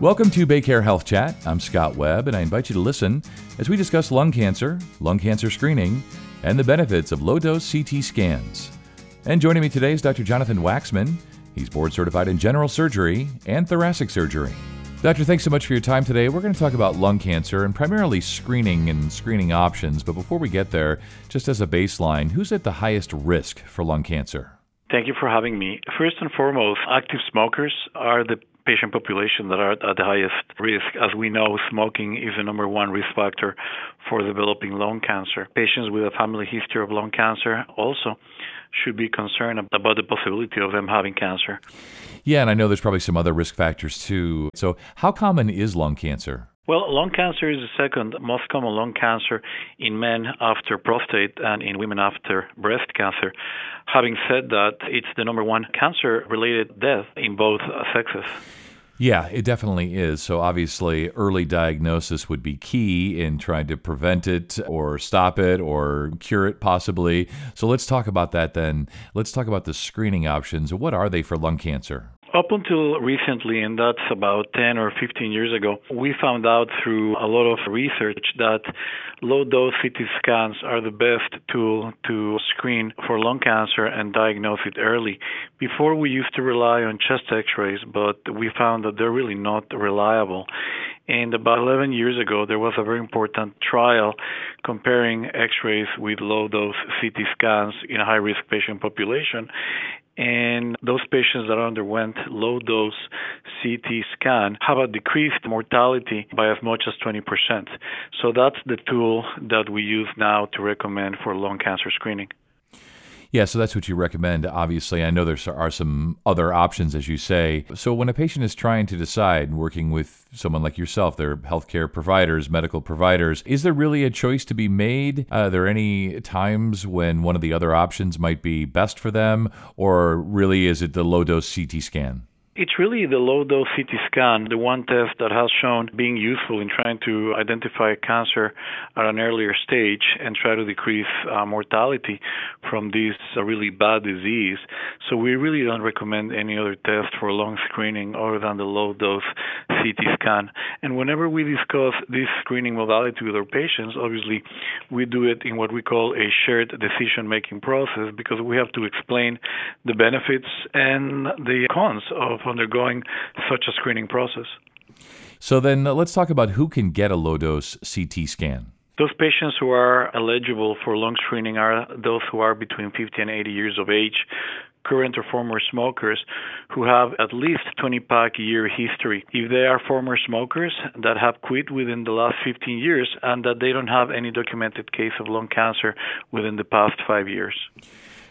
Welcome to Baycare Health Chat. I'm Scott Webb, and I invite you to listen as we discuss lung cancer, lung cancer screening, and the benefits of low dose CT scans. And joining me today is Dr. Jonathan Waxman. He's board certified in general surgery and thoracic surgery. Doctor, thanks so much for your time today. We're going to talk about lung cancer and primarily screening and screening options. But before we get there, just as a baseline, who's at the highest risk for lung cancer? Thank you for having me. First and foremost, active smokers are the patient population that are at the highest risk. As we know, smoking is the number one risk factor for developing lung cancer. Patients with a family history of lung cancer also should be concerned about the possibility of them having cancer. Yeah, and I know there's probably some other risk factors too. So, how common is lung cancer? Well, lung cancer is the second most common lung cancer in men after prostate and in women after breast cancer. Having said that, it's the number one cancer related death in both sexes. Yeah, it definitely is. So, obviously, early diagnosis would be key in trying to prevent it or stop it or cure it, possibly. So, let's talk about that then. Let's talk about the screening options. What are they for lung cancer? Up until recently, and that's about 10 or 15 years ago, we found out through a lot of research that low dose CT scans are the best tool to screen for lung cancer and diagnose it early. Before, we used to rely on chest x rays, but we found that they're really not reliable. And about 11 years ago, there was a very important trial comparing x rays with low dose CT scans in a high risk patient population. And those patients that underwent low dose CT scan have a decreased mortality by as much as 20%. So that's the tool that we use now to recommend for lung cancer screening. Yeah, so that's what you recommend. Obviously, I know there are some other options, as you say. So, when a patient is trying to decide, working with someone like yourself, they're healthcare providers, medical providers, is there really a choice to be made? Uh, are there any times when one of the other options might be best for them, or really is it the low dose CT scan? It's really the low dose CT scan, the one test that has shown being useful in trying to identify cancer at an earlier stage and try to decrease uh, mortality from this uh, really bad disease. So we really don't recommend any other test for lung screening other than the low dose CT scan. And whenever we discuss this screening modality with our patients, obviously we do it in what we call a shared decision making process because we have to explain the benefits and the cons of undergoing such a screening process. So then uh, let's talk about who can get a low dose CT scan. Those patients who are eligible for lung screening are those who are between 50 and 80 years of age, current or former smokers who have at least 20 pack year history. If they are former smokers that have quit within the last 15 years and that they don't have any documented case of lung cancer within the past five years.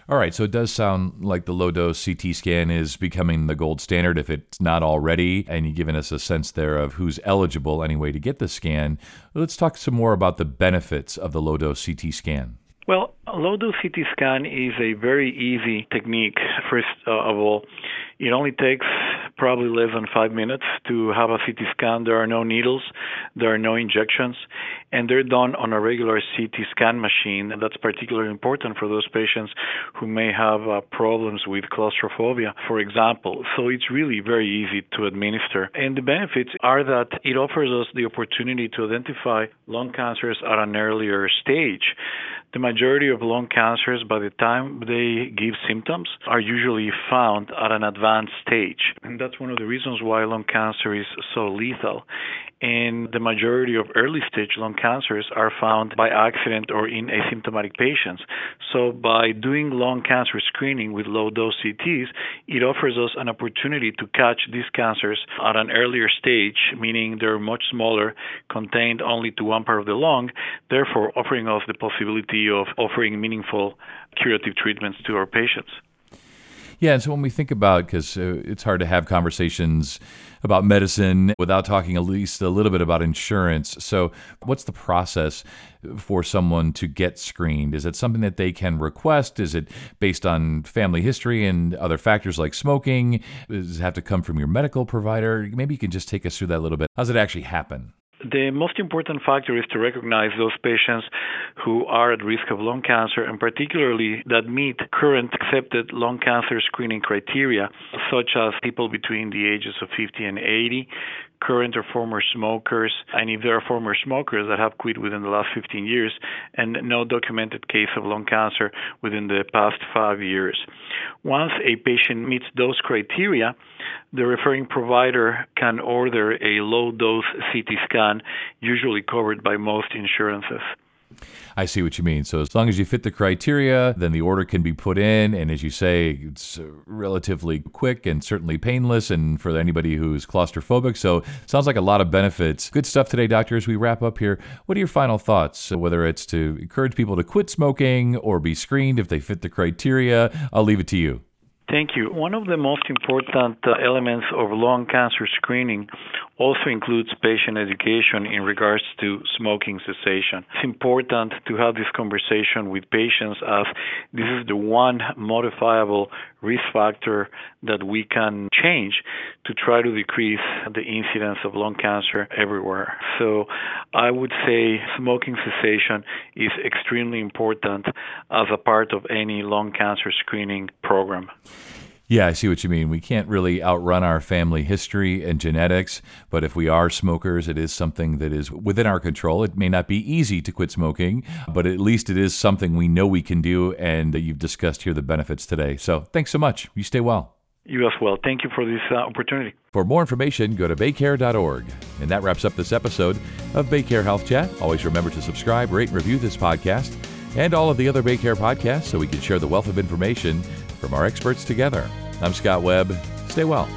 All right, so it does sound like the low dose CT scan is becoming the gold standard if it's not already, and you've given us a sense there of who's eligible anyway to get the scan. Let's talk some more about the benefits of the low dose CT scan. Well, low dose CT scan is a very easy technique, first uh, of all. It only takes probably less than five minutes to have a CT scan. There are no needles, there are no injections, and they're done on a regular CT scan machine. And that's particularly important for those patients who may have uh, problems with claustrophobia, for example. So it's really very easy to administer. And the benefits are that it offers us the opportunity to identify lung cancers at an earlier stage. The majority of lung cancers, by the time they give symptoms, are usually found at an advanced stage. And that's one of the reasons why lung cancer is so lethal and the majority of early stage lung cancers are found by accident or in asymptomatic patients. So, by doing lung cancer screening with low dose CTs, it offers us an opportunity to catch these cancers at an earlier stage, meaning they're much smaller, contained only to one part of the lung, therefore, offering us the possibility of offering meaningful curative treatments to our patients. Yeah, and so when we think about, because uh, it's hard to have conversations about medicine without talking at least a little bit about insurance. So, what's the process for someone to get screened? Is it something that they can request? Is it based on family history and other factors like smoking? Does it have to come from your medical provider? Maybe you can just take us through that a little bit. How does it actually happen? The most important factor is to recognize those patients who are at risk of lung cancer and particularly that meet current accepted lung cancer screening criteria, such as people between the ages of 50 and 80, current or former smokers, and if there are former smokers that have quit within the last 15 years, and no documented case of lung cancer within the past five years. Once a patient meets those criteria, the referring provider can order a low dose CT scan, usually covered by most insurances. I see what you mean. So as long as you fit the criteria, then the order can be put in, and as you say, it's relatively quick and certainly painless, and for anybody who's claustrophobic. So sounds like a lot of benefits. Good stuff today, doctor. As we wrap up here, what are your final thoughts? Whether it's to encourage people to quit smoking or be screened if they fit the criteria, I'll leave it to you. Thank you. One of the most important uh, elements of lung cancer screening also includes patient education in regards to smoking cessation. It's important to have this conversation with patients as this is the one modifiable risk factor that we can change to try to decrease the incidence of lung cancer everywhere. So I would say smoking cessation is extremely important as a part of any lung cancer screening program. Yeah, I see what you mean. We can't really outrun our family history and genetics, but if we are smokers, it is something that is within our control. It may not be easy to quit smoking, but at least it is something we know we can do, and that you've discussed here the benefits today. So thanks so much. You stay well. You as well. Thank you for this uh, opportunity. For more information, go to baycare.org. And that wraps up this episode of Baycare Health Chat. Always remember to subscribe, rate, and review this podcast and all of the other Baycare podcasts so we can share the wealth of information from our experts together. I'm Scott Webb. Stay well.